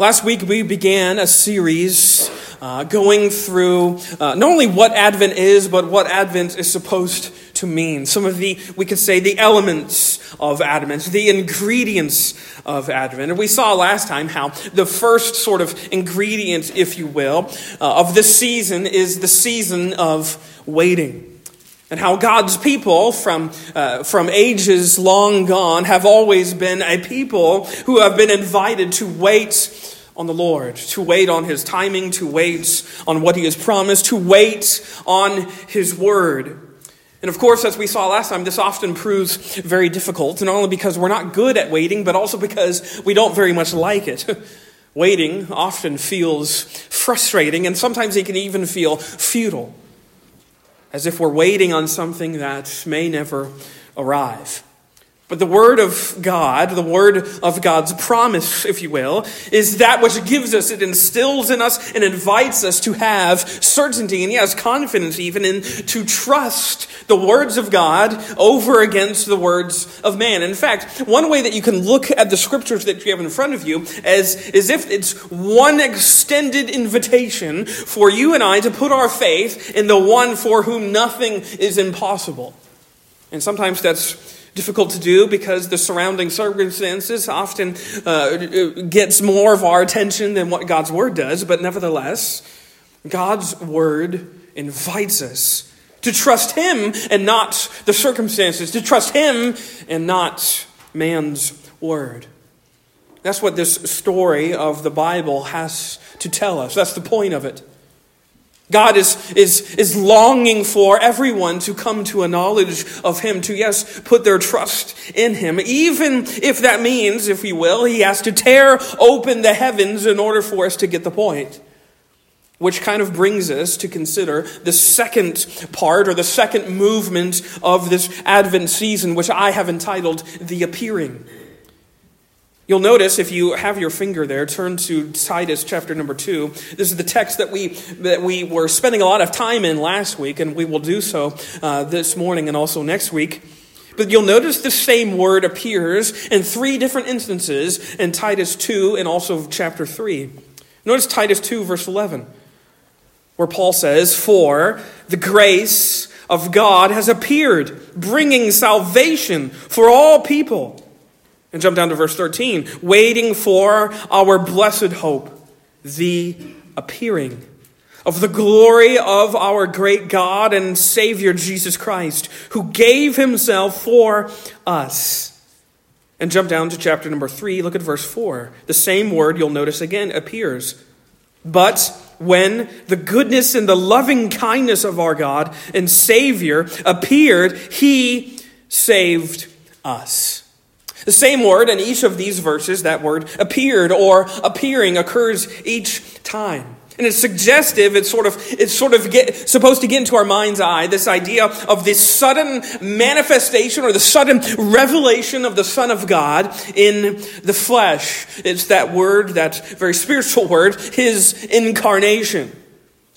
Last week we began a series uh, going through uh, not only what Advent is, but what Advent is supposed to mean. Some of the, we could say, the elements of Advent, the ingredients of Advent. And we saw last time how the first sort of ingredient, if you will, uh, of this season is the season of waiting and how God's people from, uh, from ages long gone have always been a people who have been invited to wait on the Lord, to wait on His timing, to wait on what He has promised, to wait on His word. And of course, as we saw last time, this often proves very difficult, not only because we're not good at waiting, but also because we don't very much like it. waiting often feels frustrating, and sometimes it can even feel futile as if we're waiting on something that may never arrive. But the Word of God, the Word of God's promise, if you will, is that which gives us, it instills in us and invites us to have certainty and, yes, confidence even in to trust the words of God over against the words of man. In fact, one way that you can look at the scriptures that you have in front of you as, as if it's one extended invitation for you and I to put our faith in the one for whom nothing is impossible. And sometimes that's difficult to do because the surrounding circumstances often uh, gets more of our attention than what God's word does. But nevertheless, God's word invites us to trust Him and not the circumstances, to trust Him and not man's word. That's what this story of the Bible has to tell us. That's the point of it. God is, is, is longing for everyone to come to a knowledge of Him, to, yes, put their trust in Him. Even if that means, if we will, He has to tear open the heavens in order for us to get the point. Which kind of brings us to consider the second part or the second movement of this Advent season, which I have entitled The Appearing. You'll notice if you have your finger there, turn to Titus chapter number 2. This is the text that we, that we were spending a lot of time in last week, and we will do so uh, this morning and also next week. But you'll notice the same word appears in three different instances in Titus 2 and also chapter 3. Notice Titus 2, verse 11, where Paul says, For the grace of God has appeared, bringing salvation for all people and jump down to verse 13. Waiting for our blessed hope, the appearing of the glory of our great God and Savior Jesus Christ, who gave himself for us. And jump down to chapter number 3, look at verse 4. The same word you'll notice again appears. But when the goodness and the loving kindness of our God and Savior appeared, he saved us. The same word in each of these verses, that word appeared or appearing, occurs each time. And it's suggestive, it's sort of, it's sort of get, supposed to get into our mind's eye this idea of this sudden manifestation or the sudden revelation of the Son of God in the flesh. It's that word, that very spiritual word, his incarnation.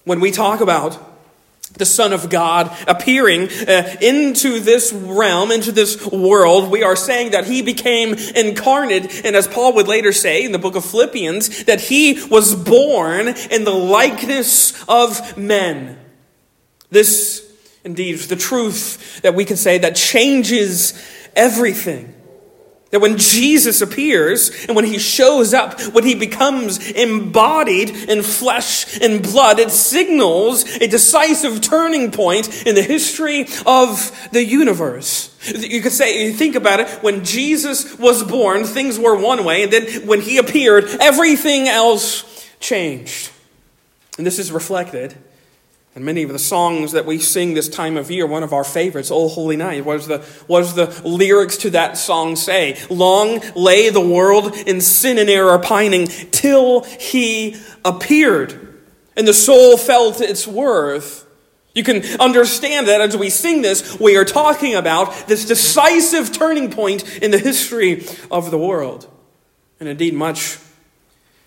When we talk about the Son of God appearing uh, into this realm, into this world, we are saying that he became incarnate. And as Paul would later say in the book of Philippians, that he was born in the likeness of men. This, indeed, is the truth that we can say that changes everything. That when Jesus appears and when he shows up, when he becomes embodied in flesh and blood, it signals a decisive turning point in the history of the universe. You could say, you think about it, when Jesus was born, things were one way, and then when he appeared, everything else changed. And this is reflected and many of the songs that we sing this time of year, one of our favorites, O Holy Night, what does the, what does the lyrics to that song say? Long lay the world in sin and error pining till he appeared, and the soul felt its worth. You can understand that as we sing this, we are talking about this decisive turning point in the history of the world. And indeed, much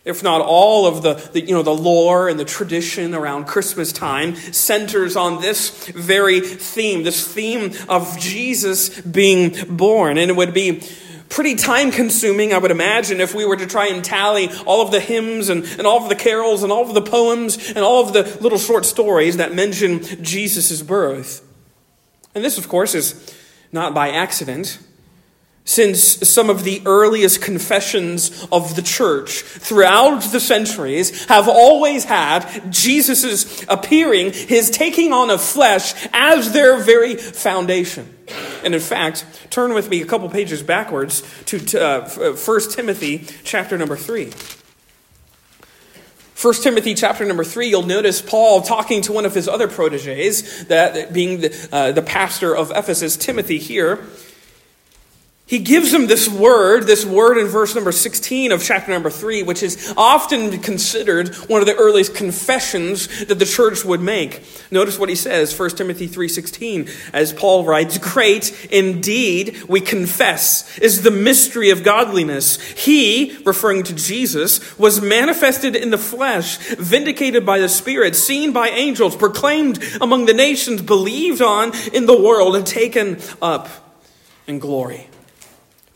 if not all of the, the, you know, the lore and the tradition around Christmas time centers on this very theme, this theme of Jesus being born. And it would be pretty time consuming, I would imagine, if we were to try and tally all of the hymns and, and all of the carols and all of the poems and all of the little short stories that mention Jesus' birth. And this, of course, is not by accident since some of the earliest confessions of the church throughout the centuries have always had Jesus' appearing, his taking on of flesh, as their very foundation. And in fact, turn with me a couple pages backwards to uh, 1 Timothy chapter number 3. 1 Timothy chapter number 3, you'll notice Paul talking to one of his other proteges, that being the, uh, the pastor of Ephesus, Timothy here. He gives him this word, this word in verse number 16 of chapter number 3, which is often considered one of the earliest confessions that the church would make. Notice what he says, 1 Timothy 3:16, as Paul writes, "Great indeed, we confess, is the mystery of godliness. He, referring to Jesus, was manifested in the flesh, vindicated by the Spirit, seen by angels, proclaimed among the nations, believed on in the world, and taken up in glory."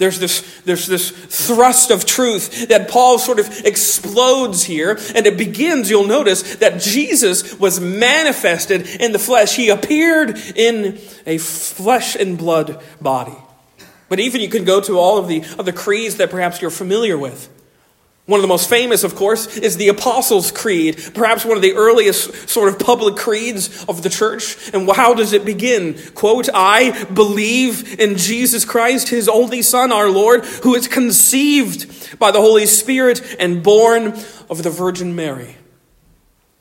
There's this, there's this thrust of truth that Paul sort of explodes here, and it begins, you'll notice, that Jesus was manifested in the flesh. He appeared in a flesh and blood body. But even you can go to all of the, of the creeds that perhaps you're familiar with. One of the most famous, of course, is the Apostles' Creed, perhaps one of the earliest sort of public creeds of the church. And how does it begin? Quote, I believe in Jesus Christ, his only Son, our Lord, who is conceived by the Holy Spirit and born of the Virgin Mary.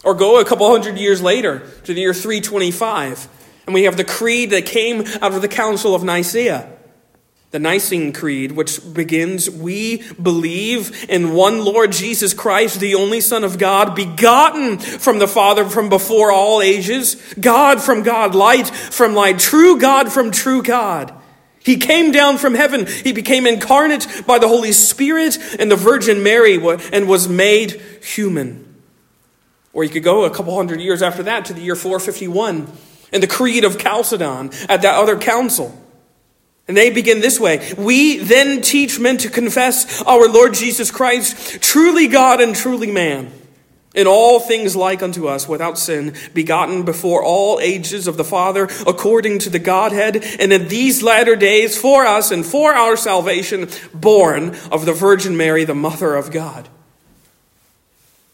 Or go a couple hundred years later to the year 325, and we have the creed that came out of the Council of Nicaea the Nicene Creed, which begins, We believe in one Lord Jesus Christ, the only Son of God, begotten from the Father from before all ages, God from God, light from light, true God from true God. He came down from heaven. He became incarnate by the Holy Spirit and the Virgin Mary and was made human. Or you could go a couple hundred years after that to the year 451 and the Creed of Chalcedon at that other council. And they begin this way We then teach men to confess our Lord Jesus Christ, truly God and truly man, in all things like unto us, without sin, begotten before all ages of the Father, according to the Godhead, and in these latter days for us and for our salvation, born of the Virgin Mary, the Mother of God.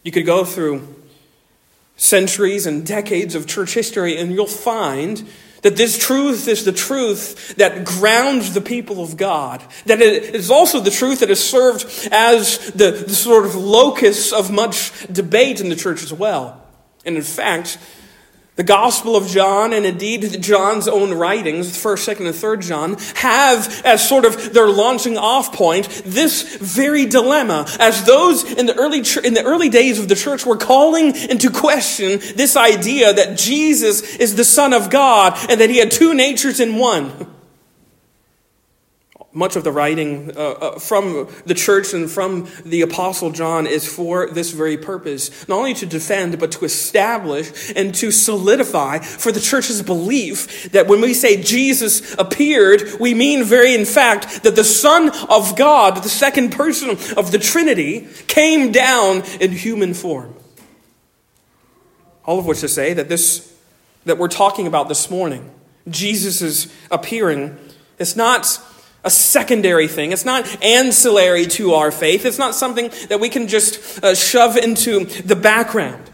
You could go through centuries and decades of church history, and you'll find that this truth is the truth that grounds the people of God. That it is also the truth that has served as the, the sort of locus of much debate in the church as well. And in fact, the Gospel of John, and indeed John's own writings, 1st, 2nd, and 3rd John, have as sort of their launching off point this very dilemma. As those in the early, in the early days of the church were calling into question this idea that Jesus is the Son of God and that he had two natures in one much of the writing uh, uh, from the church and from the apostle john is for this very purpose. Not only to defend but to establish and to solidify for the church's belief that when we say jesus appeared we mean very in fact that the son of god the second person of the trinity came down in human form. All of which to say that this that we're talking about this morning jesus' appearing it's not a secondary thing. It's not ancillary to our faith. It's not something that we can just uh, shove into the background.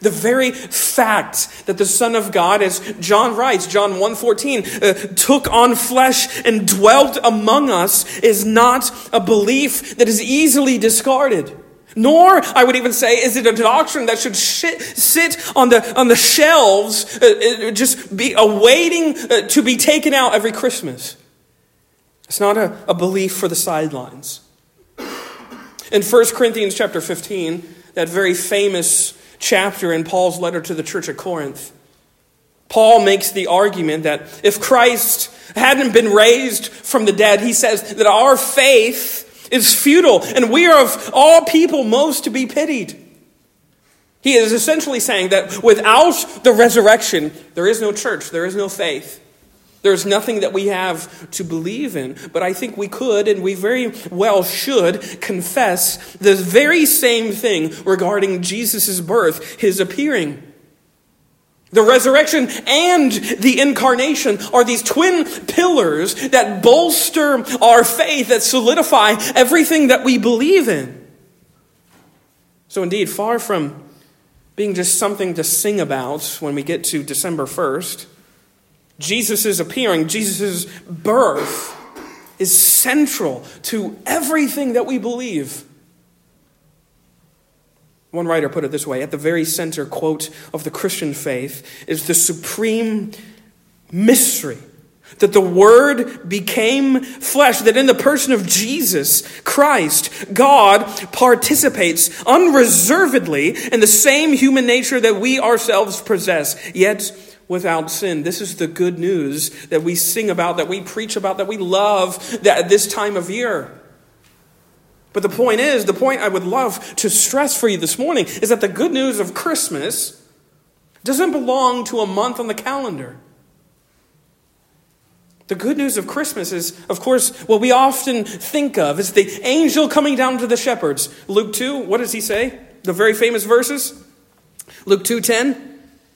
The very fact that the Son of God, as John writes, John 1.14, uh, took on flesh and dwelt among us is not a belief that is easily discarded. Nor, I would even say, is it a doctrine that should shit, sit on the, on the shelves, uh, uh just be awaiting uh, to be taken out every Christmas. It's not a, a belief for the sidelines. In 1 Corinthians chapter 15, that very famous chapter in Paul's letter to the church at Corinth, Paul makes the argument that if Christ hadn't been raised from the dead, he says that our faith is futile and we are of all people most to be pitied. He is essentially saying that without the resurrection, there is no church, there is no faith. There's nothing that we have to believe in, but I think we could and we very well should confess the very same thing regarding Jesus' birth, his appearing. The resurrection and the incarnation are these twin pillars that bolster our faith, that solidify everything that we believe in. So, indeed, far from being just something to sing about when we get to December 1st, Jesus' appearing, Jesus' birth, is central to everything that we believe. One writer put it this way at the very center, quote, of the Christian faith is the supreme mystery that the Word became flesh, that in the person of Jesus Christ, God participates unreservedly in the same human nature that we ourselves possess, yet without sin. This is the good news that we sing about, that we preach about, that we love at this time of year. But the point is, the point I would love to stress for you this morning is that the good news of Christmas doesn't belong to a month on the calendar. The good news of Christmas is, of course, what we often think of is the angel coming down to the shepherds. Luke 2, what does he say? The very famous verses. Luke 2:10.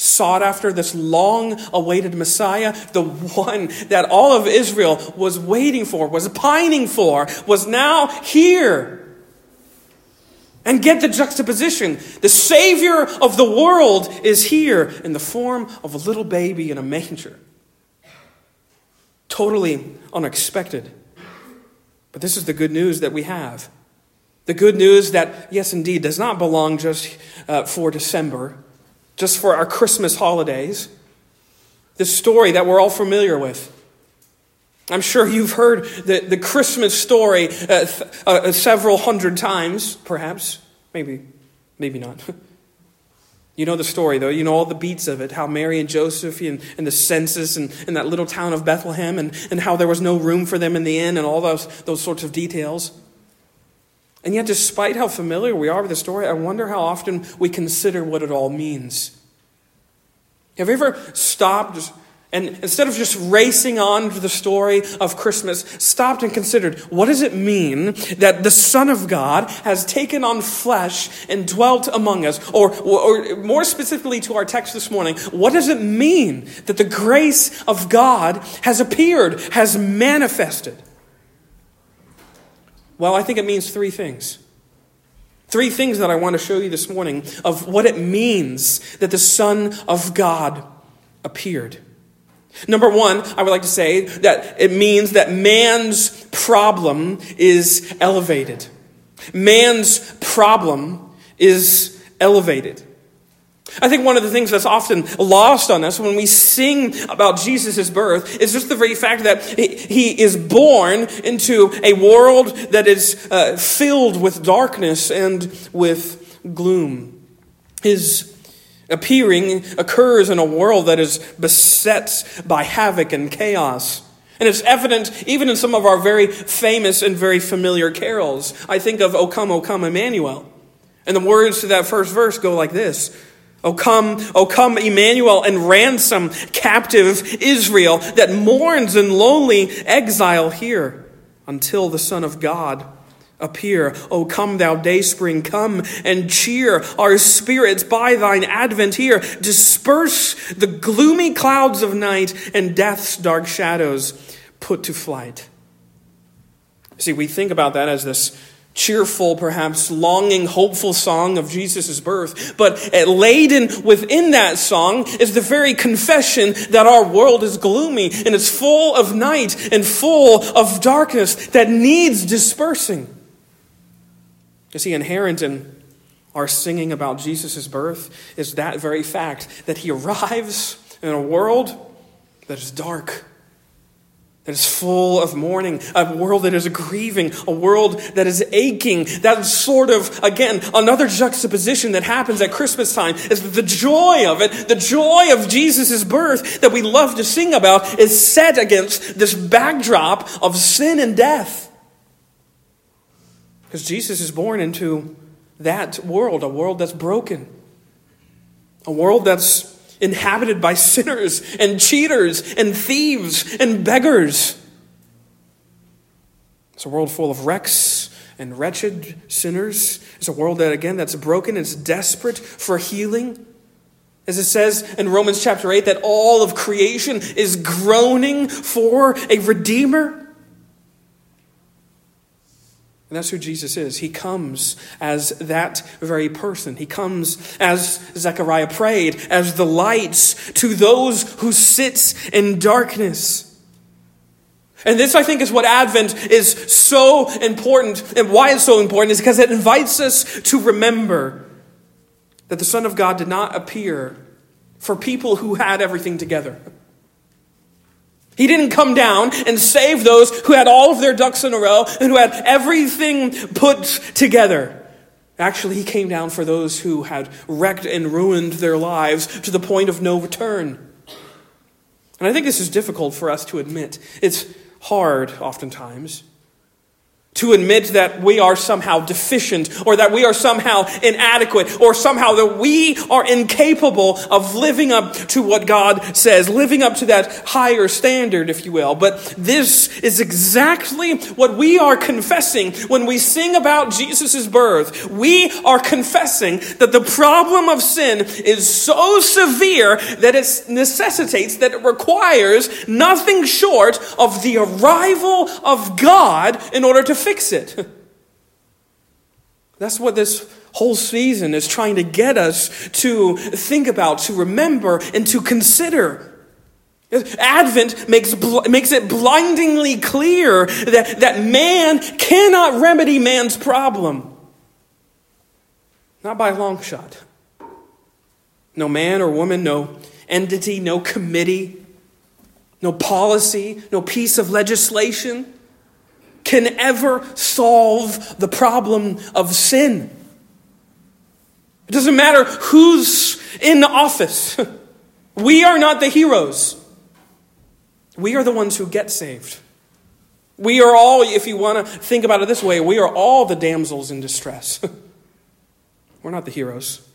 sought after, this long awaited Messiah, the one that all of Israel was waiting for, was pining for, was now here. And get the juxtaposition. The Savior of the world is here in the form of a little baby in a manger. Totally unexpected. But this is the good news that we have. The good news that, yes, indeed, does not belong just uh, for December, just for our Christmas holidays. This story that we're all familiar with. I'm sure you've heard the, the Christmas story uh, th- uh, several hundred times, perhaps. Maybe, maybe not. you know the story, though. You know all the beats of it how Mary and Joseph and, and the census and, and that little town of Bethlehem and, and how there was no room for them in the inn and all those, those sorts of details. And yet, despite how familiar we are with the story, I wonder how often we consider what it all means. Have you ever stopped and instead of just racing on to the story of Christmas, stopped and considered what does it mean that the Son of God has taken on flesh and dwelt among us? Or, or, more specifically to our text this morning, what does it mean that the grace of God has appeared, has manifested? Well, I think it means three things. Three things that I want to show you this morning of what it means that the Son of God appeared. Number one, I would like to say that it means that man's problem is elevated. Man's problem is elevated. I think one of the things that's often lost on us when we sing about Jesus' birth is just the very fact that he is born into a world that is uh, filled with darkness and with gloom. His appearing occurs in a world that is beset by havoc and chaos. And it's evident even in some of our very famous and very familiar carols. I think of O come, O come, Emmanuel. And the words to that first verse go like this O come, O come, Emmanuel, and ransom captive Israel that mourns in lonely exile here until the Son of God appear. O come, thou dayspring, come and cheer our spirits by thine advent here. Disperse the gloomy clouds of night and death's dark shadows put to flight. See, we think about that as this cheerful, perhaps longing, hopeful song of Jesus' birth. But laden within that song is the very confession that our world is gloomy and it's full of night and full of darkness that needs dispersing. You see, inherent in our singing about Jesus' birth is that very fact that he arrives in a world that is dark. That is full of mourning, a world that is grieving, a world that is aching. That sort of, again, another juxtaposition that happens at Christmas time is that the joy of it, the joy of Jesus' birth that we love to sing about, is set against this backdrop of sin and death. Because Jesus is born into that world, a world that's broken, a world that's inhabited by sinners and cheaters and thieves and beggars. It's a world full of wrecks and wretched sinners. It's a world that, again, that's broken. It's desperate for healing. As it says in Romans chapter 8, that all of creation is groaning for a redeemer. And that's who Jesus is. He comes as that very person. He comes, as Zechariah prayed, as the lights to those who sit in darkness. And this, I think, is what Advent is so important, and why it's so important is because it invites us to remember that the Son of God did not appear for people who had everything together. He didn't come down and save those who had all of their ducks in a row and who had everything put together. Actually, he came down for those who had wrecked and ruined their lives to the point of no return. And I think this is difficult for us to admit. It's hard, oftentimes to admit that we are somehow deficient or that we are somehow inadequate or somehow that we are incapable of living up to what God says, living up to that higher standard, if you will. But this is exactly what we are confessing when we sing about Jesus' birth. We are confessing that the problem of sin is so severe that it necessitates, that it requires nothing short of the arrival of God in order to fix it. That's what this whole season is trying to get us to think about, to remember, and to consider. Advent makes, makes it blindingly clear that, that man cannot remedy man's problem. Not by a long shot. No man or woman, no entity, no committee, no policy, no piece of legislation can ever solve the problem of sin. It doesn't matter who's in office. We are not the heroes. We are the ones who get saved. We are all, if you want to think about it this way, we are all the damsels in distress. We're not the heroes.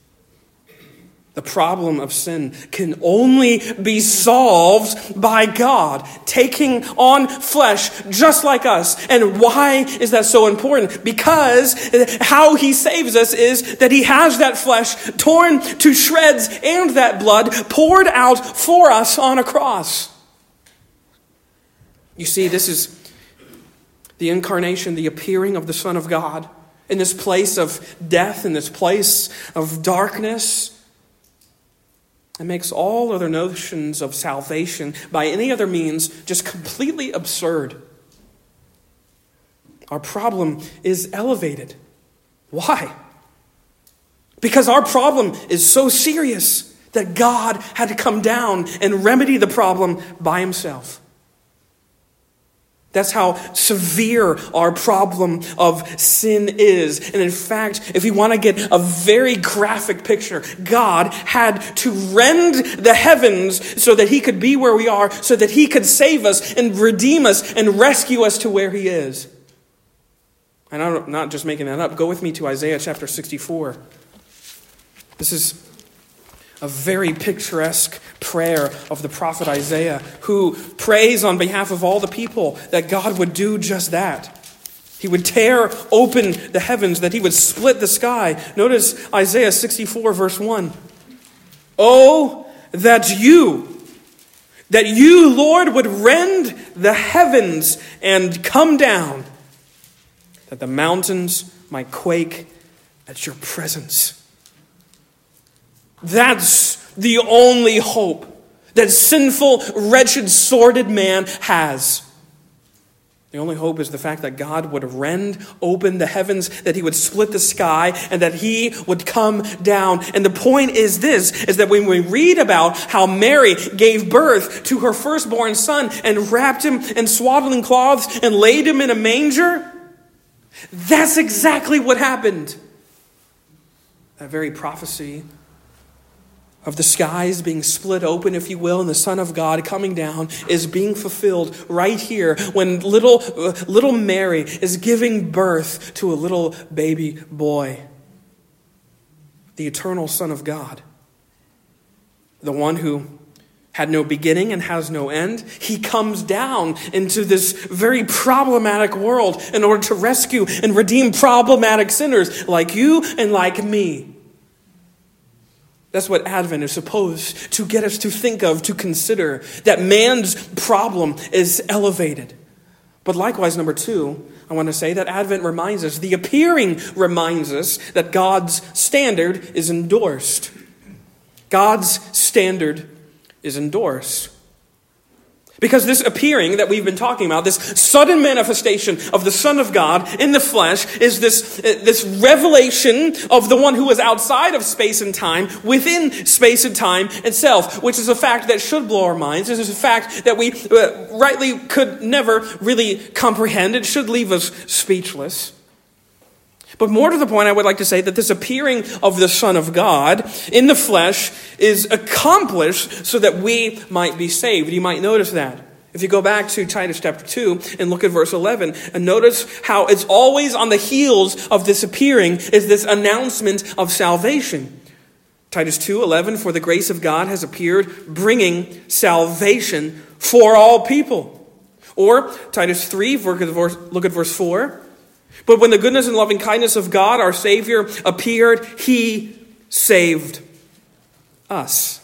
The problem of sin can only be solved by God taking on flesh just like us. And why is that so important? Because how he saves us is that he has that flesh torn to shreds and that blood poured out for us on a cross. You see, this is the incarnation, the appearing of the Son of God in this place of death, in this place of darkness. It makes all other notions of salvation by any other means just completely absurd. Our problem is elevated. Why? Because our problem is so serious that God had to come down and remedy the problem by himself. That's how severe our problem of sin is. And in fact, if we want to get a very graphic picture, God had to rend the heavens so that He could be where we are, so that He could save us and redeem us and rescue us to where He is. And I'm not just making that up. Go with me to Isaiah chapter 64. This is a very picturesque prayer of the prophet Isaiah, who prays on behalf of all the people that God would do just that. He would tear open the heavens, that he would split the sky. Notice Isaiah 64, verse 1. Oh, that you, that you, Lord, would rend the heavens and come down, that the mountains might quake at your presence. That's the only hope that sinful, wretched, sordid man has. The only hope is the fact that God would rend open the heavens, that he would split the sky, and that he would come down. And the point is this, is that when we read about how Mary gave birth to her firstborn son and wrapped him in swaddling cloths and laid him in a manger, that's exactly what happened. That very prophecy of the skies being split open, if you will, and the Son of God coming down is being fulfilled right here when little, uh, little Mary is giving birth to a little baby boy. The eternal Son of God. The one who had no beginning and has no end. He comes down into this very problematic world in order to rescue and redeem problematic sinners like you and like me. That's what Advent is supposed to get us to think of, to consider. That man's problem is elevated. But likewise, number two, I want to say that Advent reminds us, the appearing reminds us that God's standard is endorsed. God's standard is endorsed. Because this appearing that we've been talking about, this sudden manifestation of the Son of God in the flesh, is this, uh, this revelation of the one who is outside of space and time, within space and time itself, which is a fact that should blow our minds. This is a fact that we uh, rightly could never really comprehend. It should leave us speechless. But more to the point, I would like to say that this appearing of the Son of God in the flesh is accomplished so that we might be saved. You might notice that. If you go back to Titus chapter 2 and look at verse 11, and notice how it's always on the heels of this appearing is this announcement of salvation. Titus 2 11, for the grace of God has appeared, bringing salvation for all people. Or Titus 3, look at verse 4. But when the goodness and loving kindness of God, our Savior, appeared, He saved us.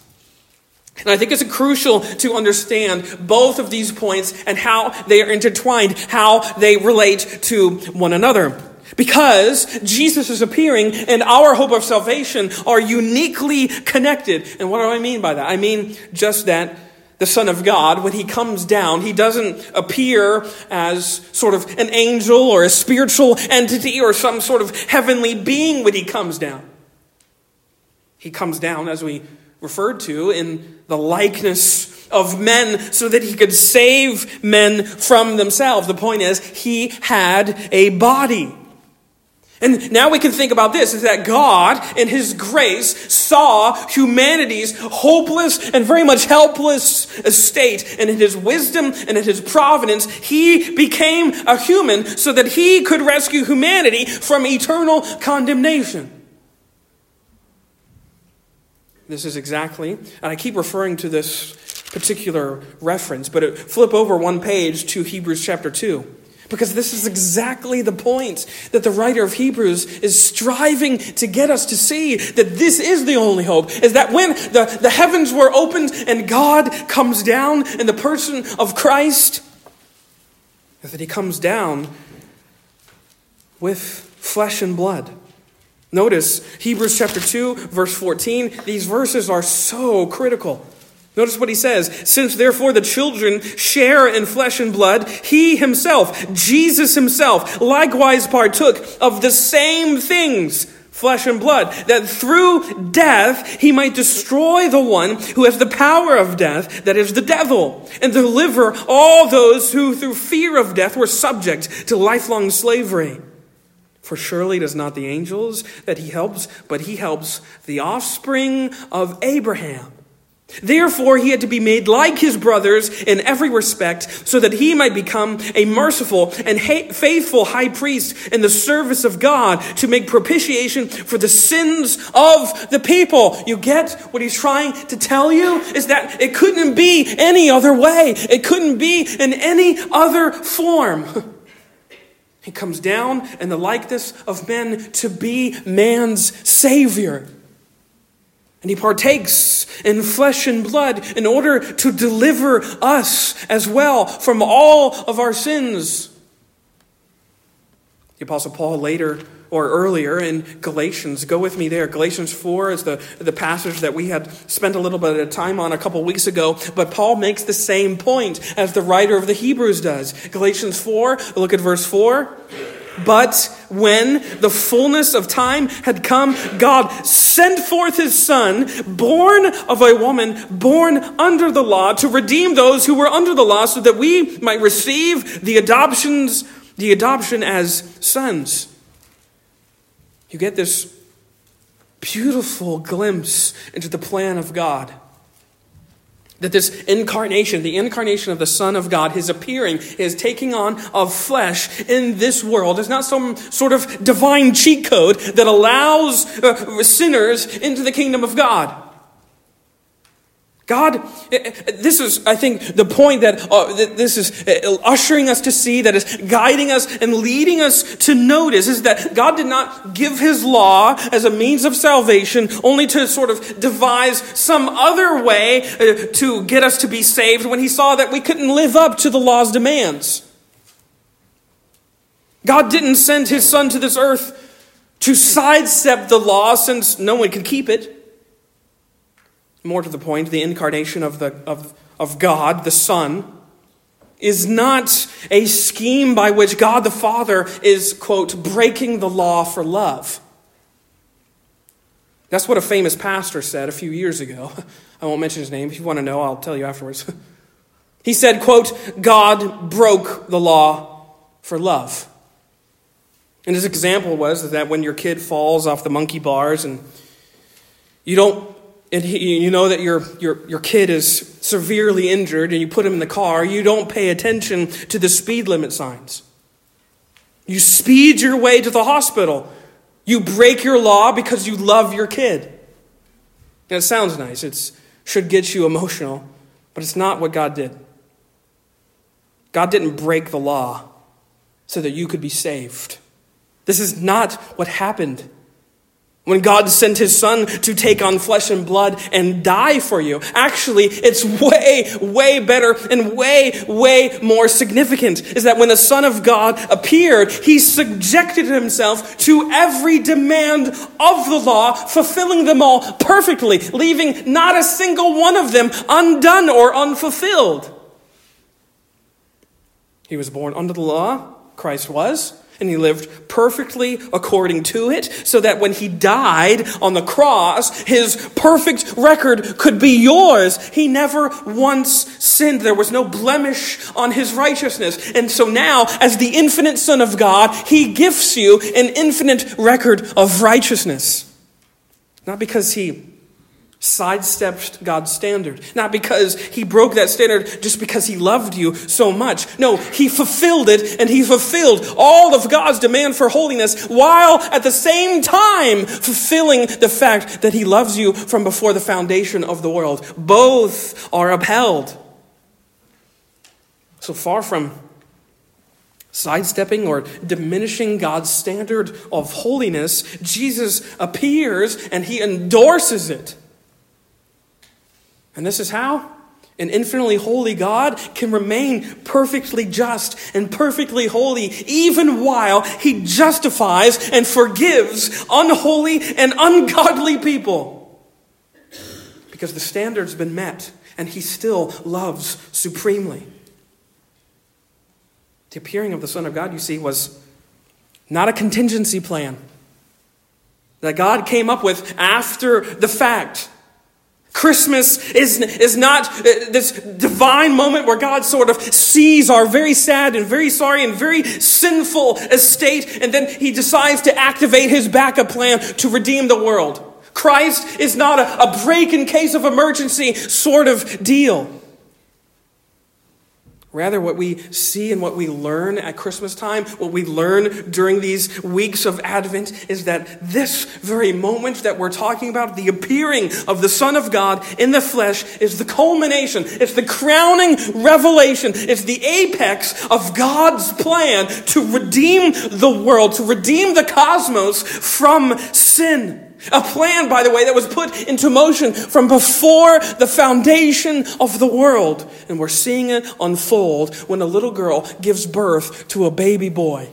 And I think it's crucial to understand both of these points and how they are intertwined, how they relate to one another. Because Jesus is appearing and our hope of salvation are uniquely connected. And what do I mean by that? I mean just that the Son of God, when he comes down, he doesn't appear as sort of an angel or a spiritual entity or some sort of heavenly being when he comes down. He comes down, as we referred to, in the likeness of men so that he could save men from themselves. The point is, he had a body. And now we can think about this is that God, in His grace, saw humanity's hopeless and very much helpless state. And in His wisdom and in His providence, He became a human so that He could rescue humanity from eternal condemnation. This is exactly, and I keep referring to this particular reference, but flip over one page to Hebrews chapter 2. Because this is exactly the point that the writer of Hebrews is striving to get us to see that this is the only hope. Is that when the, the heavens were opened and God comes down in the person of Christ, that he comes down with flesh and blood. Notice Hebrews chapter 2, verse 14. These verses are so critical. Notice what he says. Since therefore the children share in flesh and blood, he himself, Jesus himself, likewise partook of the same things, flesh and blood, that through death he might destroy the one who has the power of death, that is the devil, and deliver all those who through fear of death were subject to lifelong slavery. For surely it is not the angels that he helps, but he helps the offspring of Abraham. Therefore, he had to be made like his brothers in every respect, so that he might become a merciful and faithful high priest in the service of God to make propitiation for the sins of the people. You get what he's trying to tell you? Is that it couldn't be any other way, it couldn't be in any other form. He comes down in the likeness of men to be man's Savior. And he partakes in flesh and blood in order to deliver us as well from all of our sins. The Apostle Paul later or earlier in Galatians. Go with me there. Galatians 4 is the, the passage that we had spent a little bit of time on a couple weeks ago, but Paul makes the same point as the writer of the Hebrews does. Galatians 4, look at verse 4. But when the fullness of time had come, God sent forth his Son, born of a woman, born under the law, to redeem those who were under the law, so that we might receive the adoptions, the adoption as sons. You get this beautiful glimpse into the plan of God. That this incarnation, the incarnation of the Son of God, his appearing, his taking on of flesh in this world, is not some sort of divine cheat code that allows uh, sinners into the kingdom of God. God, eh, eh, this is, I think, the point that, uh, this is uh, ushering us to see, that is guiding us and leading us to notice, is that God did not give His law as a means of salvation only to sort of devise some other way to get us to be saved when He saw that we couldn't live up to the law's demands. God didn't send His Son to this earth to sidestep the law since no one could keep it. More to the point, the incarnation of, the, of, of God, the Son, is not a scheme by which God the Father is, quote, breaking the law for love. That's what a famous pastor said a few years ago. I won't mention his name. If you want to know, I'll tell you afterwards. He said, quote, God broke the law for love. And his example was that when your kid falls off the monkey bars and you don't and he, you know that your, your, your kid is severely injured and you put him in the car, you don't pay attention to the speed limit signs. You speed your way to the hospital. You break your law because you love your kid. And it sounds nice. It should get you emotional, but it's not what God did. God didn't break the law so that you could be saved. This is not what happened. When God sent his son to take on flesh and blood and die for you. Actually, it's way, way better and way, way more significant is that when the son of God appeared, he subjected himself to every demand of the law, fulfilling them all perfectly, leaving not a single one of them undone or unfulfilled. He was born under the law, Christ was and he lived perfectly according to it, so that when he died on the cross, his perfect record could be yours. He never once sinned. There was no blemish on his righteousness. And so now, as the infinite Son of God, he gifts you an infinite record of righteousness. Not because he sidestepped God's standard. Not because he broke that standard just because he loved you so much. No, he fulfilled it and he fulfilled all of God's demand for holiness while at the same time fulfilling the fact that he loves you from before the foundation of the world. Both are upheld. So far from sidestepping or diminishing God's standard of holiness, Jesus appears and he endorses it. And this is how an infinitely holy God can remain perfectly just and perfectly holy, even while he justifies and forgives unholy and ungodly people. Because the standard's been met, and he still loves supremely. The appearing of the Son of God, you see, was not a contingency plan that God came up with after the fact. Christmas is, is not uh, this divine moment where God sort of sees our very sad and very sorry and very sinful estate, and then he decides to activate his backup plan to redeem the world. Christ is not a, a break in case of emergency sort of deal. Rather, what we see and what we learn at Christmas time, what we learn during these weeks of Advent, is that this very moment that we're talking about, the appearing of the Son of God in the flesh, is the culmination, it's the crowning revelation, it's the apex of God's plan to redeem the world, to redeem the cosmos from sin. A plan, by the way, that was put into motion from before the foundation of the world. And we're seeing it unfold when a little girl gives birth to a baby boy.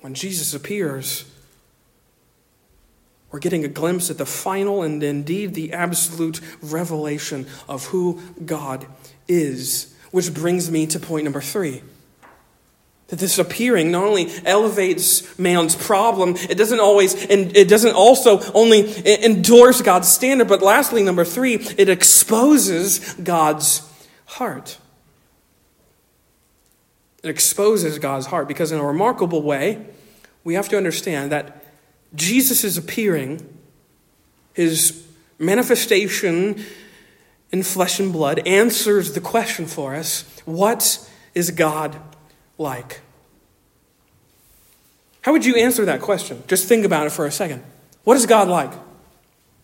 When Jesus appears, we're getting a glimpse at the final and indeed the absolute revelation of who God is. Which brings me to point number three. That this appearing not only elevates man's problem, it doesn't always, and it doesn't also only endorse God's standard, but lastly, number three, it exposes God's heart. It exposes God's heart because, in a remarkable way, we have to understand that Jesus' appearing, his manifestation in flesh and blood, answers the question for us what is God like? How would you answer that question? Just think about it for a second. What is God like?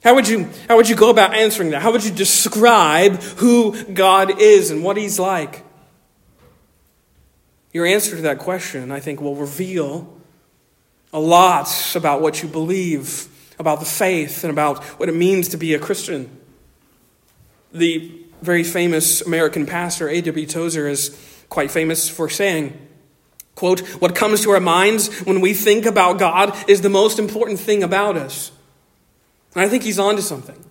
How would you, how would you go about answering that? How would you describe who God is and what He's like? Your answer to that question, I think, will reveal a lot about what you believe, about the faith, and about what it means to be a Christian. The very famous American pastor, A.W. Tozer, is quite famous for saying, quote, What comes to our minds when we think about God is the most important thing about us. And I think he's onto something.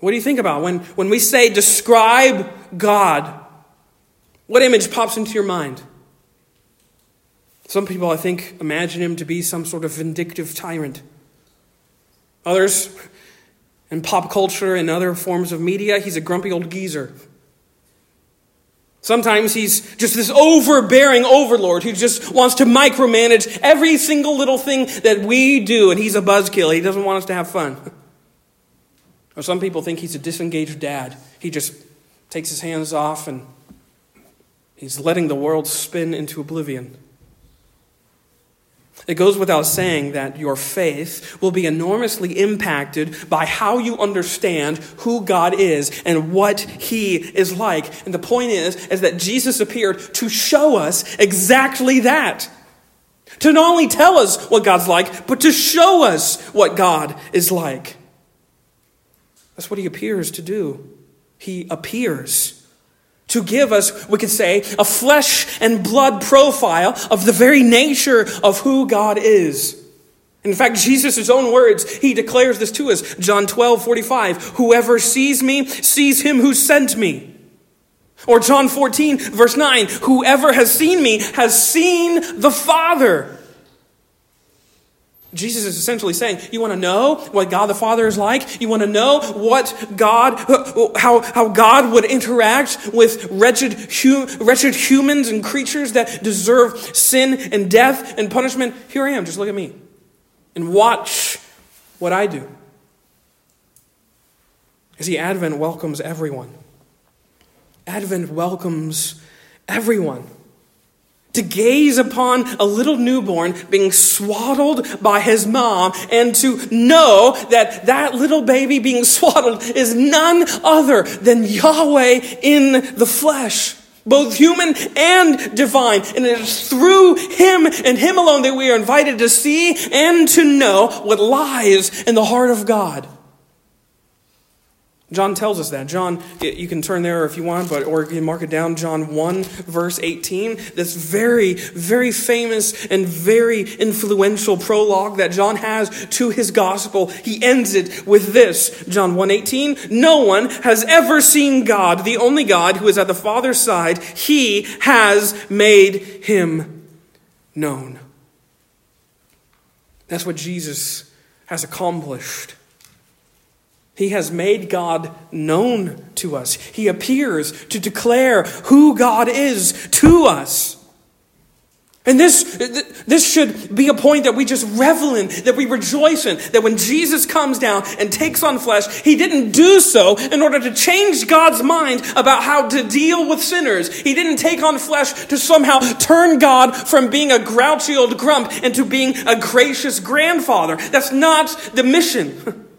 What do you think about when, when we say describe God? What image pops into your mind? Some people, I think, imagine him to be some sort of vindictive tyrant. Others, in pop culture and other forms of media, he's a grumpy old geezer. Sometimes he's just this overbearing overlord who just wants to micromanage every single little thing that we do, and he's a buzzkill. He doesn't want us to have fun. Or some people think he's a disengaged dad. He just takes his hands off and he's letting the world spin into oblivion. It goes without saying that your faith will be enormously impacted by how you understand who God is and what he is like. And the point is is that Jesus appeared to show us exactly that. To not only tell us what God's like, but to show us what God is like. That's what he appears to do. He appears to give us, we could say, a flesh and blood profile of the very nature of who God is. In fact, Jesus' own words, he declares this to us. John 12, 45. Whoever sees me sees him who sent me. Or John 14, verse 9. Whoever has seen me has seen the Father. Jesus is essentially saying, You want to know what God the Father is like? You want to know what God, how, how God would interact with wretched, wretched humans and creatures that deserve sin and death and punishment? Here I am, just look at me and watch what I do. You see, Advent welcomes everyone. Advent welcomes everyone to gaze upon a little newborn being swaddled by his mom and to know that that little baby being swaddled is none other than Yahweh in the flesh. Both human and divine. And it is through him and him alone that we are invited to see and to know what lies in the heart of God. John tells us that. John, you can turn there if you want, but or you can mark it down. John 1, verse 18. This very, very famous and very influential prologue that John has to his gospel. He ends it with this. John 1 18. No one has ever seen God, the only God who is at the Father's side. He has made him known. That's what Jesus has accomplished. He has made God known to us. He appears to declare who God is to us. And this, this should be a point that we just revel in, that we rejoice in, that when Jesus comes down and takes on flesh, he didn't do so in order to change God's mind about how to deal with sinners. He didn't take on flesh to somehow turn God from being a grouchy old grump into being a gracious grandfather. That's not the mission.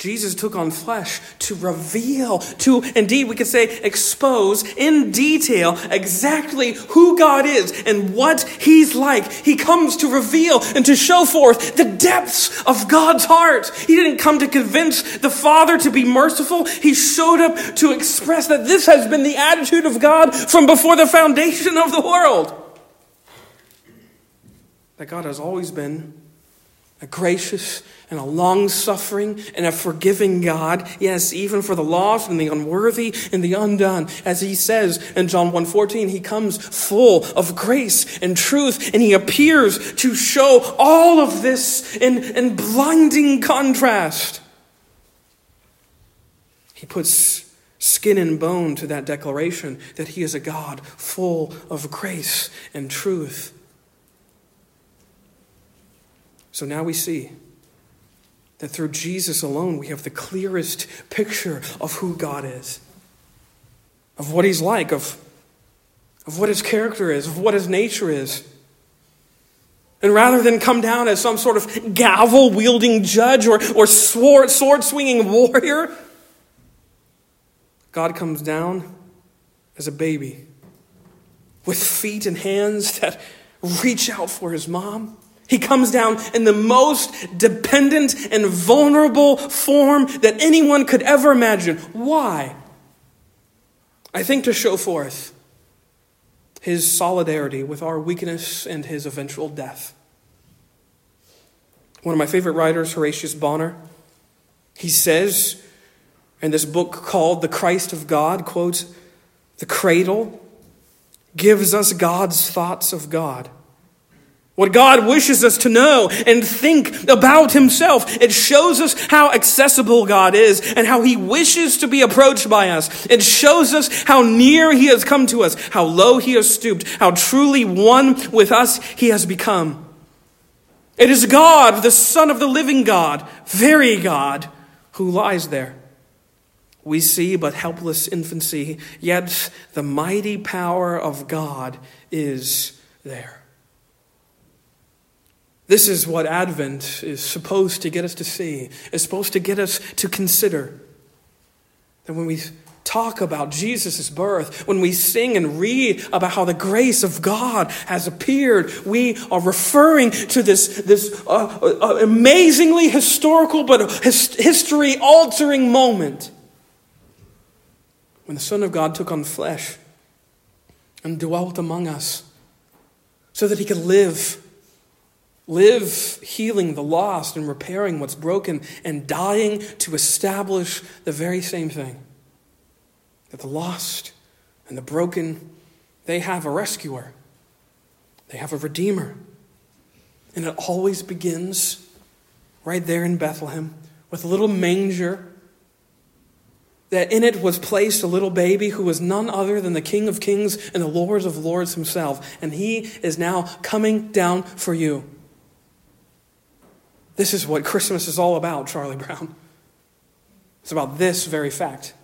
Jesus took on flesh to reveal, to indeed, we could say, expose in detail exactly who God is and what He's like. He comes to reveal and to show forth the depths of God's heart. He didn't come to convince the Father to be merciful, He showed up to express that this has been the attitude of God from before the foundation of the world. that God has always been a gracious and a long suffering and a forgiving God. Yes, even for the lost and the unworthy and the undone. As he says in John 1:14, he comes full of grace and truth, and he appears to show all of this in, in blinding contrast. He puts skin and bone to that declaration that he is a God full of grace and truth. So now we see that through Jesus alone, we have the clearest picture of who God is, of what He's like, of, of what His character is, of what His nature is. And rather than come down as some sort of gavel wielding judge or, or sword swinging warrior, God comes down as a baby with feet and hands that reach out for his mom he comes down in the most dependent and vulnerable form that anyone could ever imagine. Why? I think to show forth his solidarity with our weakness and his eventual death. One of my favorite writers, Horatius Bonar, he says in this book called The Christ of God, quotes, the cradle gives us God's thoughts of God what God wishes us to know and think about Himself. It shows us how accessible God is and how He wishes to be approached by us. It shows us how near He has come to us, how low He has stooped, how truly one with us He has become. It is God, the Son of the living God, very God, who lies there. We see but helpless infancy, yet the mighty power of God is there. This is what Advent is supposed to get us to see, is supposed to get us to consider. That when we talk about Jesus' birth, when we sing and read about how the grace of God has appeared, we are referring to this, this uh, uh, amazingly historical but history altering moment when the Son of God took on flesh and dwelt among us so that he could live live healing the lost and repairing what's broken and dying to establish the very same thing that the lost and the broken they have a rescuer they have a redeemer and it always begins right there in Bethlehem with a little manger that in it was placed a little baby who was none other than the King of Kings and the Lord of Lords himself. And he is now coming down for you. This is what Christmas is all about, Charlie Brown. It's about this very fact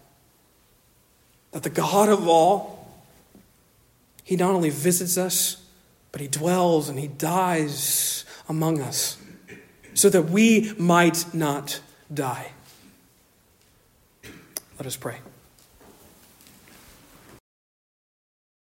that the God of all, He not only visits us, but He dwells and He dies among us so that we might not die. Let us pray.